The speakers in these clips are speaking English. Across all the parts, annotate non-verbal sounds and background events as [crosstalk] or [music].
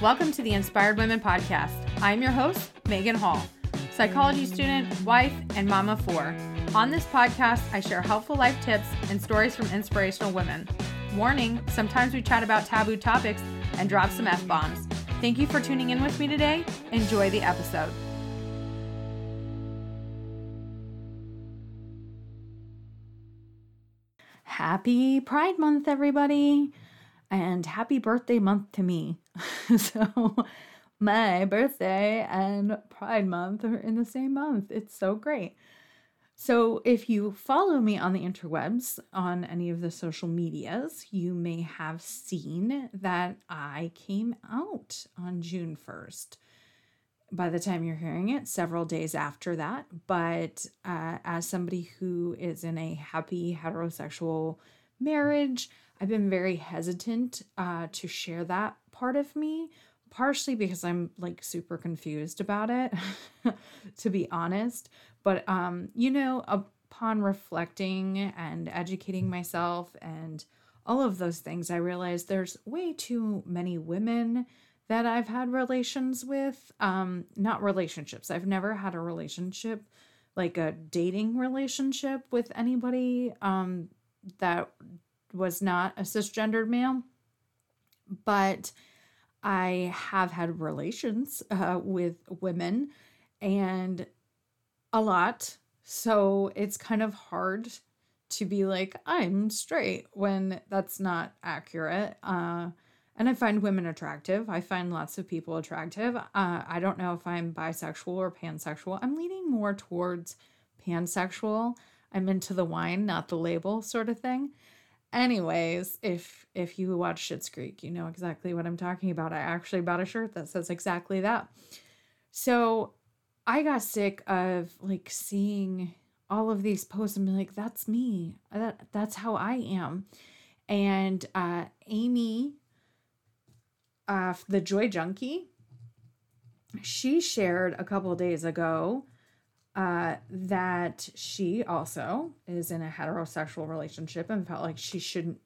Welcome to the Inspired Women Podcast. I'm your host, Megan Hall, psychology student, wife, and mama four. On this podcast, I share helpful life tips and stories from inspirational women. Warning sometimes we chat about taboo topics and drop some F bombs. Thank you for tuning in with me today. Enjoy the episode. Happy Pride Month, everybody! And happy birthday month to me. [laughs] so, my birthday and Pride Month are in the same month. It's so great. So, if you follow me on the interwebs on any of the social medias, you may have seen that I came out on June 1st. By the time you're hearing it, several days after that. But uh, as somebody who is in a happy heterosexual marriage, I've been very hesitant uh, to share that part of me, partially because I'm like super confused about it, [laughs] to be honest. But, um, you know, upon reflecting and educating myself and all of those things, I realized there's way too many women that I've had relations with. Um, not relationships. I've never had a relationship, like a dating relationship with anybody um, that was not a cisgendered male, but I have had relations uh, with women and a lot. So it's kind of hard to be like, I'm straight when that's not accurate. Uh, and I find women attractive. I find lots of people attractive. Uh, I don't know if I'm bisexual or pansexual. I'm leaning more towards pansexual. I'm into the wine, not the label sort of thing. Anyways, if if you watch Schitt's Creek, you know exactly what I'm talking about. I actually bought a shirt that says exactly that. So I got sick of like seeing all of these posts and be like, that's me. That that's how I am. And uh Amy uh the Joy Junkie, she shared a couple days ago uh, that she also is in a heterosexual relationship and felt like she shouldn't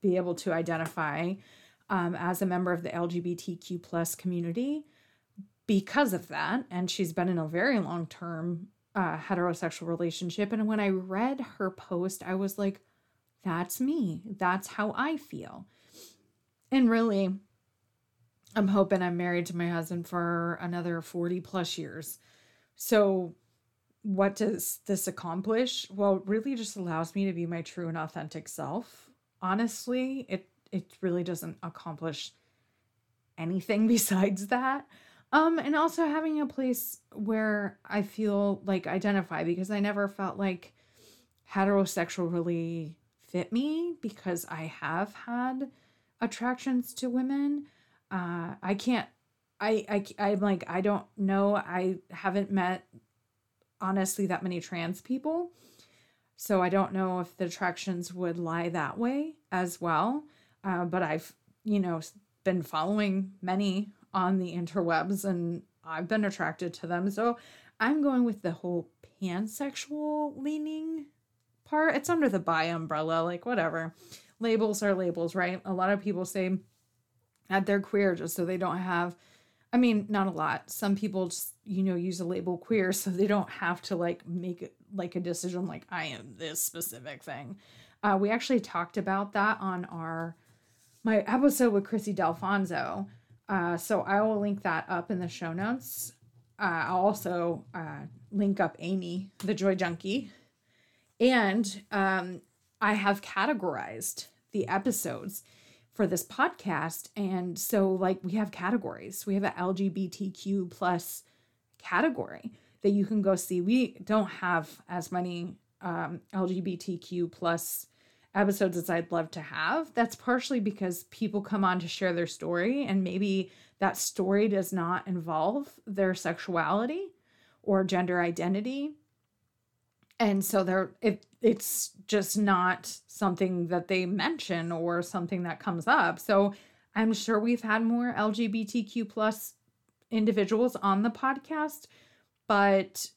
be able to identify um, as a member of the LGBTQ plus community because of that. And she's been in a very long term uh, heterosexual relationship. And when I read her post, I was like, that's me. That's how I feel. And really, I'm hoping I'm married to my husband for another 40 plus years. So, what does this accomplish? Well, it really just allows me to be my true and authentic self. Honestly, it it really doesn't accomplish anything [laughs] besides that. Um, and also having a place where I feel like identify because I never felt like heterosexual really fit me because I have had attractions to women. Uh, I can't I, I I'm like I don't know. I haven't met honestly that many trans people. So I don't know if the attractions would lie that way as well. Uh, but I've, you know, been following many on the interwebs and I've been attracted to them. So I'm going with the whole pansexual leaning part. It's under the bi umbrella, like whatever. Labels are labels, right? A lot of people say that they're queer just so they don't have I mean, not a lot. Some people just, you know, use a label queer so they don't have to like make like a decision like I am this specific thing. Uh, we actually talked about that on our my episode with Chrissy Delfonso. Uh, so I will link that up in the show notes. Uh, I'll also uh, link up Amy, the Joy Junkie, and um, I have categorized the episodes for this podcast. And so, like, we have categories. We have an LGBTQ plus category that you can go see. We don't have as many um, LGBTQ plus episodes as I'd love to have. That's partially because people come on to share their story, and maybe that story does not involve their sexuality or gender identity. And so they're it it's just not something that they mention or something that comes up. So I'm sure we've had more LGBTQ plus individuals on the podcast, but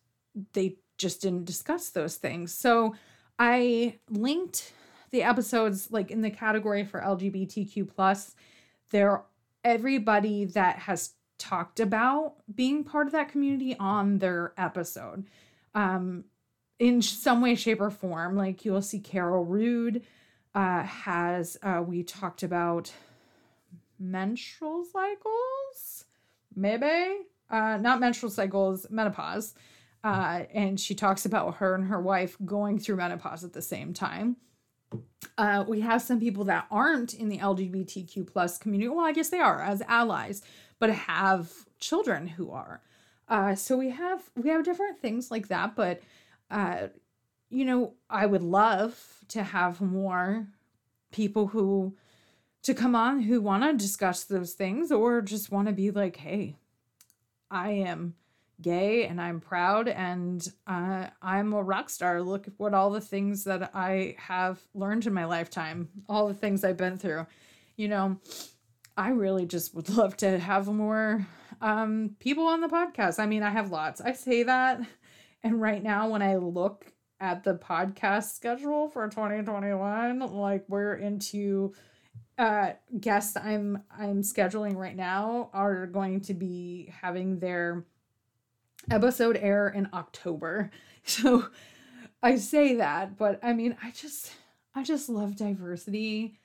they just didn't discuss those things. So I linked the episodes like in the category for LGBTQ plus. There everybody that has talked about being part of that community on their episode um, in some way, shape, or form. Like you'll see Carol Rude uh, has, uh, we talked about menstrual cycles, maybe, uh, not menstrual cycles, menopause. Uh, and she talks about her and her wife going through menopause at the same time. Uh, we have some people that aren't in the LGBTQ plus community. Well, I guess they are as allies, but have children who are. Uh, so we have we have different things like that, but uh, you know, I would love to have more people who to come on who want to discuss those things or just want to be like, hey, I am gay and I'm proud and uh, I'm a rock star. Look at what all the things that I have learned in my lifetime, all the things I've been through. You know, I really just would love to have more um, people on the podcast. I mean, I have lots. I say that. And right now, when I look at the podcast schedule for 2021, like we're into uh guests I'm I'm scheduling right now are going to be having their episode air in October. [laughs] So I say that, but I mean, I just I just love diversity.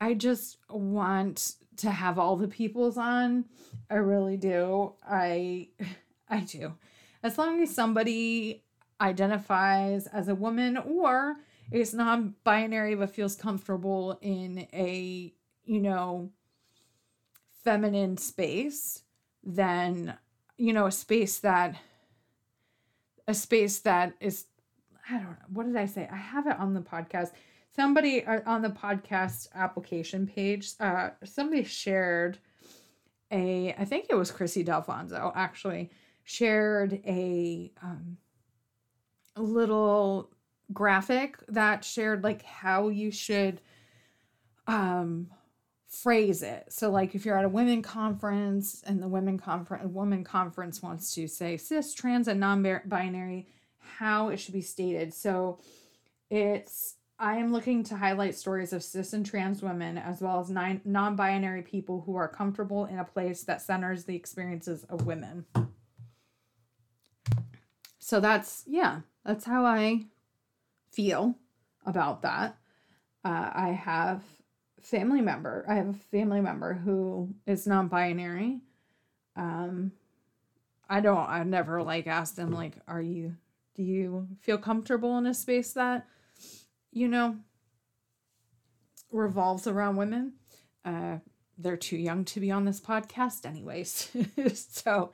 I just want to have all the peoples on. I really do. I I do. As long as somebody identifies as a woman or is non-binary but feels comfortable in a, you know, feminine space, then you know, a space that a space that is I don't know. What did I say? I have it on the podcast. Somebody uh, on the podcast application page, uh, somebody shared a, I think it was Chrissy Delfonso actually shared a, um, little graphic that shared like how you should um phrase it. So like if you're at a women conference and the women conference woman conference wants to say cis, trans and non-binary, how it should be stated. So it's I am looking to highlight stories of cis and trans women as well as non binary people who are comfortable in a place that centers the experiences of women. So that's, yeah, that's how I feel about that. Uh, I have family member. I have a family member who is non-binary. Um, I don't. I've never like asked them like, "Are you? Do you feel comfortable in a space that, you know, revolves around women?" Uh, they're too young to be on this podcast, anyways. [laughs] so,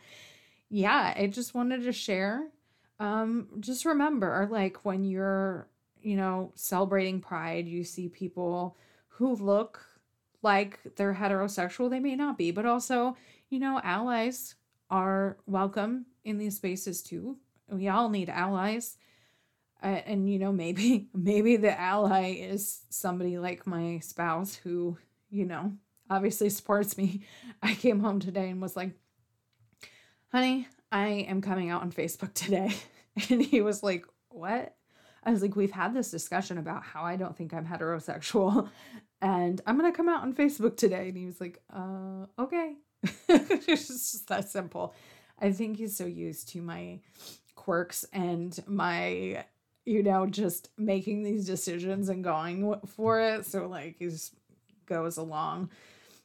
yeah, I just wanted to share. Um, just remember, like when you're, you know, celebrating Pride, you see people who look like they're heterosexual. They may not be, but also, you know, allies are welcome in these spaces too. We all need allies. Uh, and you know, maybe [laughs] maybe the ally is somebody like my spouse who, you know, obviously supports me. [laughs] I came home today and was like, "Honey, I am coming out on Facebook [laughs] today." And he was like, "What?" I was like, we've had this discussion about how I don't think I'm heterosexual and I'm going to come out on Facebook today. And he was like, uh, okay. [laughs] it's just that simple. I think he's so used to my quirks and my, you know, just making these decisions and going for it. So, like, he just goes along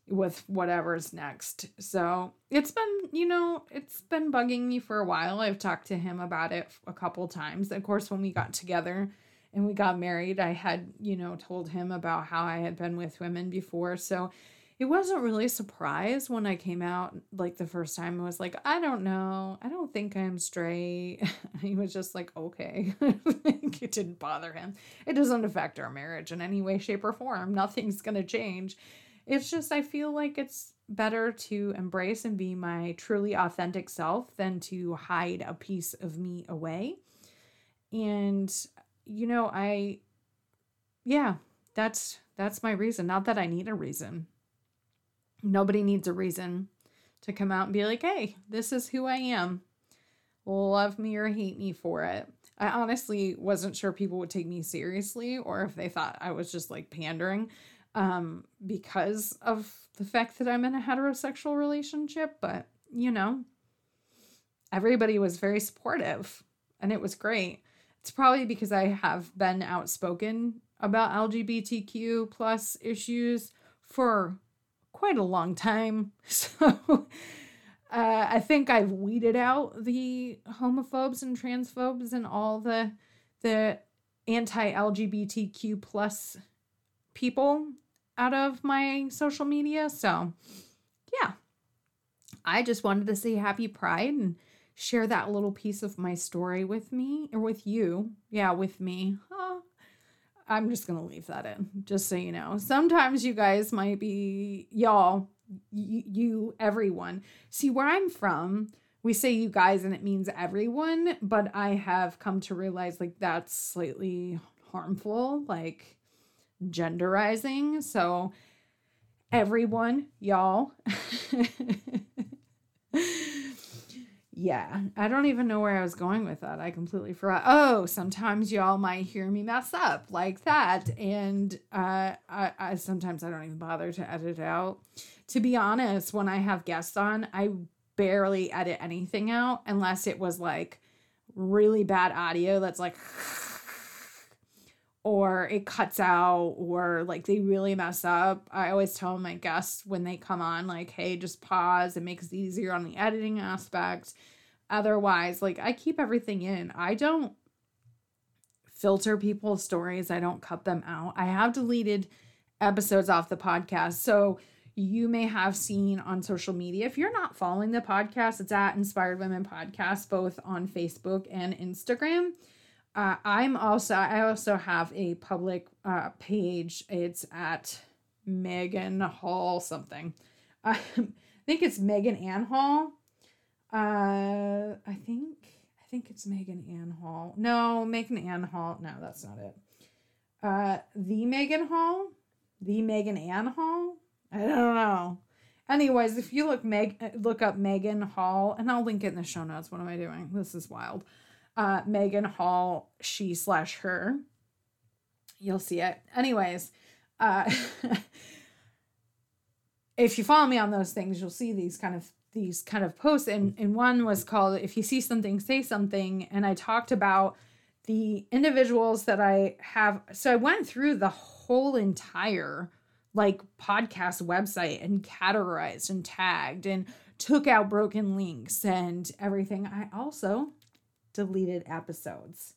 with whatever's next. So it's been, you know, it's been bugging me for a while. I've talked to him about it a couple times. Of course, when we got together and we got married, I had, you know, told him about how I had been with women before. So it wasn't really a surprise when I came out like the first time. I was like, I don't know. I don't think I'm straight. [laughs] he was just like, okay. [laughs] It didn't bother him. It doesn't affect our marriage in any way, shape, or form. Nothing's going to change it's just, I feel like it's better to embrace and be my truly authentic self than to hide a piece of me away. And, you know, I, yeah, that's, that's my reason. Not that I need a reason. Nobody needs a reason to come out and be like, hey, this is who I am. Love me or hate me for it. I honestly wasn't sure people would take me seriously or if they thought I was just like pandering um, because of the fact that I'm in a heterosexual relationship. But, you know, everybody was very supportive and it was great. It's probably because I have been outspoken about LGBTQ plus issues for quite a long time. [laughs] So uh, I think I've weeded out the homophobes and transphobes and all the the anti-LGBTQ plus people out of my social media. So yeah, I just wanted to say happy pride and share that little piece of my story with me or with you. Yeah, with me. Huh. I'm just going to leave that in, just so you know. Sometimes you guys might be, y'all, you, you, everyone. See, where I'm from, we say you guys and it means everyone, but I have come to realize like that's slightly harmful, like genderizing. So, everyone, y'all. [laughs] yeah, I don't even know where I was going with that. I completely forgot. Oh, sometimes y'all might hear me mess up like that. And uh, I, I sometimes I don't even bother to edit out to be honest, when I have guests on, I barely edit anything out unless it was like really bad audio that's like [laughs] or it cuts out or like they really mess up. I always tell my guests when they come on like, "Hey, just pause. It makes it easier on the editing aspect." Otherwise, like I keep everything in. I don't filter people's stories. I don't cut them out. I have deleted episodes off the podcast. So you may have seen on social media. If you're not following the podcast, it's at Inspired Women Podcast, both on Facebook and Instagram. Uh, I'm also I also have a public uh, page. It's at Megan Hall something. [laughs] I think it's Megan Ann Hall. Uh, I think I think it's Megan Ann Hall. No, Megan Ann Hall. No, that's not it. Uh, the Megan Hall, the Megan Ann Hall. I don't know. Anyways, if you look Meg look up Megan Hall, and I'll link it in the show notes. What am I doing? This is wild. Uh, Megan Hall, she slash her. You'll see it. Anyways, uh, [laughs] if you follow me on those things, you'll see these kind of these kind of posts. And and one was called "If you see something, say something." And I talked about the individuals that I have. So I went through the whole entire like podcast website and categorized and tagged and took out broken links and everything. I also deleted episodes.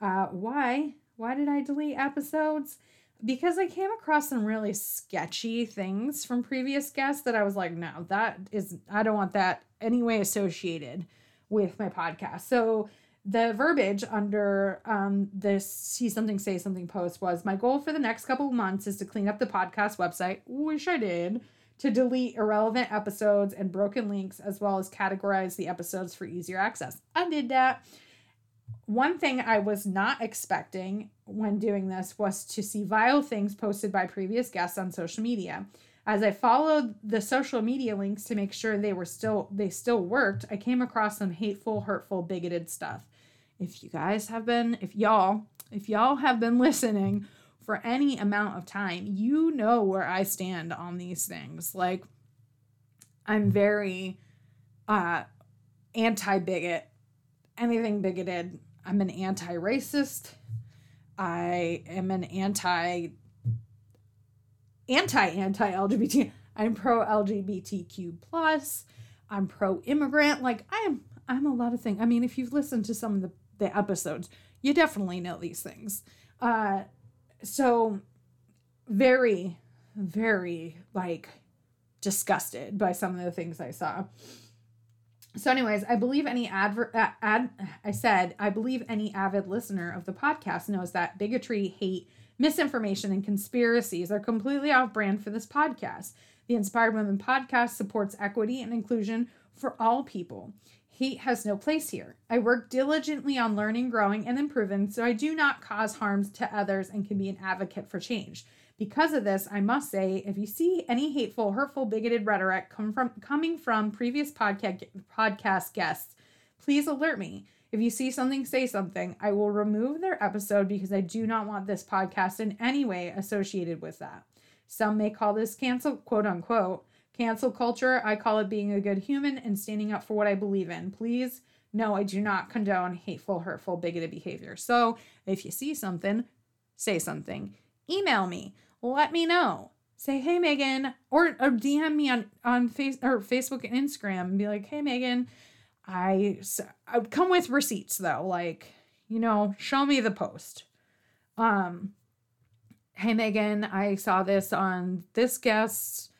Uh, why? Why did I delete episodes? Because I came across some really sketchy things from previous guests that I was like, no, that is, I don't want that anyway associated with my podcast. So the verbiage under um, this see something say something post was my goal for the next couple months is to clean up the podcast website wish i did to delete irrelevant episodes and broken links as well as categorize the episodes for easier access. I did that. One thing i was not expecting when doing this was to see vile things posted by previous guests on social media. As i followed the social media links to make sure they were still they still worked i came across some hateful hurtful bigoted stuff. If you guys have been, if y'all, if y'all have been [laughs] listening for any amount of time, you know where I stand on these things. Like, I'm very uh, anti bigot, anything bigoted. I'm an anti racist. I am an anti anti anti LGBT. I'm pro LGBTQ plus. I'm pro immigrant. Like I am I'm a lot of things. I mean, if you've listened to some of the the episodes, you definitely know these things. Uh, so very, very like disgusted by some of the things I saw. So, anyways, I believe any advert uh, ad I said I believe any avid listener of the podcast knows that bigotry, hate, misinformation, and conspiracies are completely off brand for this podcast. The Inspired Women podcast supports equity and inclusion for all people. Hate has no place here. I work diligently on learning, growing, and improving so I do not cause harms to others and can be an advocate for change. Because of this, I must say, if you see any hateful, hurtful, bigoted rhetoric come from coming from previous podcast podcast guests, please alert me. If you see something, say something. I will remove their episode because I do not want this podcast in any way associated with that. Some may call this cancel, quote unquote, cancel culture. I call it being a good human and standing up for what I believe in. Please, no, I do not condone hateful, hurtful, bigoted behavior. So if you see something, say something. Email me. Let me know. Say, hey Megan, or, or DM me on on face or Facebook and Instagram and be like, hey Megan, I I come with receipts though, like you know, show me the post. Um, hey Megan, I saw this on this guest's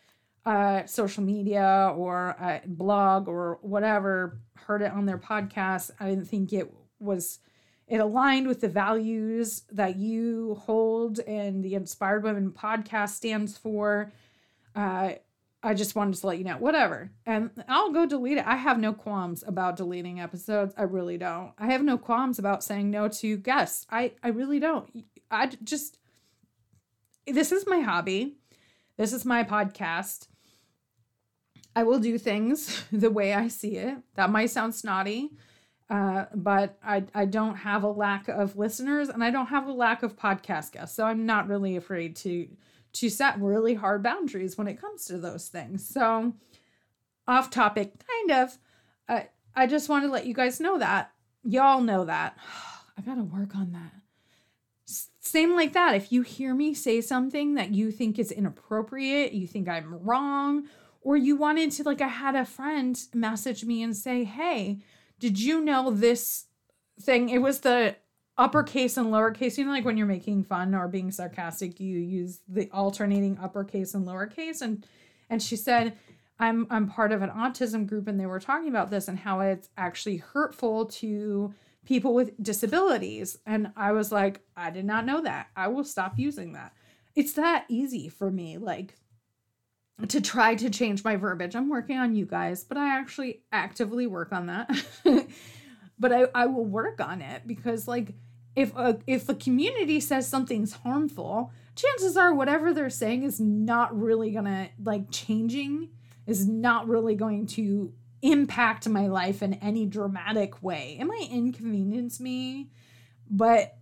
uh, social media or a blog or whatever, heard it on their podcast. I didn't think it was it aligned with the values that you hold and the Inspired Women podcast stands for. Uh, I just wanted to let you know, whatever. And I'll go delete it. I have no qualms about deleting episodes. I really don't. I have no qualms about saying no to guests. I, I really don't. I just, this is my hobby. This is my podcast. I will do things [laughs] the way I see it. That might sound snotty, uh, but I, I don't have a lack of listeners and I don't have a lack of podcast guests. So I'm not really afraid to to set really hard boundaries when it comes to those things. So, off topic, kind of. I just want to let you guys know that. Y'all know that. [sighs] I got to work on that. Same like that. If you hear me say something that you think is inappropriate, you think I'm wrong, or you wanted to, like, I had a friend message me and say, Hey, did you know this thing? It was the uppercase and lowercase. You know, like when you're making fun or being sarcastic, you use the alternating uppercase and lowercase. And and she said, I'm I'm part of an autism group, and they were talking about this and how it's actually hurtful to people with disabilities. And I was like, I did not know that. I will stop using that. It's that easy for me, like to try to change my verbiage. I'm working on you guys, but I actually actively work on that. [laughs] but I, I will work on it because like if a if a community says something's harmful, chances are whatever they're saying is not really gonna like changing is not really going to impact my life in any dramatic way. It might inconvenience me, but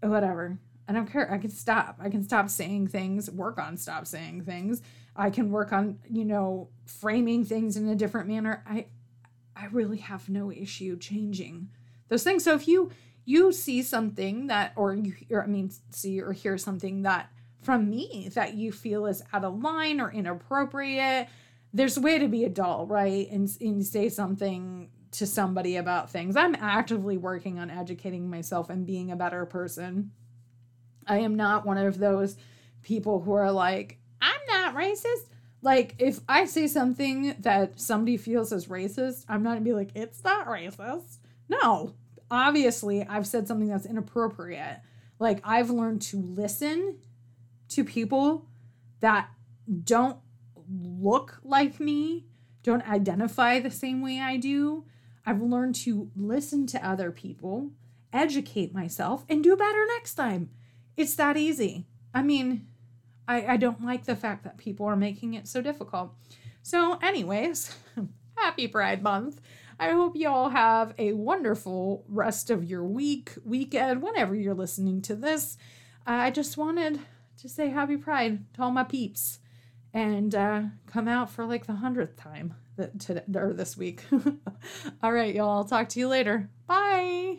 whatever. I don't care. I can stop. I can stop saying things, work on stop saying things. I can work on, you know, framing things in a different manner. I I really have no issue changing those things. So if you you see something that or you or I mean see or hear something that from me that you feel is out of line or inappropriate, there's a way to be adult, right? And, and say something to somebody about things. I'm actively working on educating myself and being a better person. I am not one of those people who are like, I'm not racist. Like, if I say something that somebody feels is racist, I'm not gonna be like, it's not racist. No, obviously, I've said something that's inappropriate. Like, I've learned to listen to people that don't look like me, don't identify the same way I do. I've learned to listen to other people, educate myself, and do better next time. It's that easy. I mean, I, I don't like the fact that people are making it so difficult. So, anyways, [laughs] happy Pride Month. I hope you all have a wonderful rest of your week, weekend, whenever you're listening to this. I just wanted to say happy Pride to all my peeps and uh, come out for like the hundredth time that today or this week. [laughs] all right, y'all. I'll talk to you later. Bye.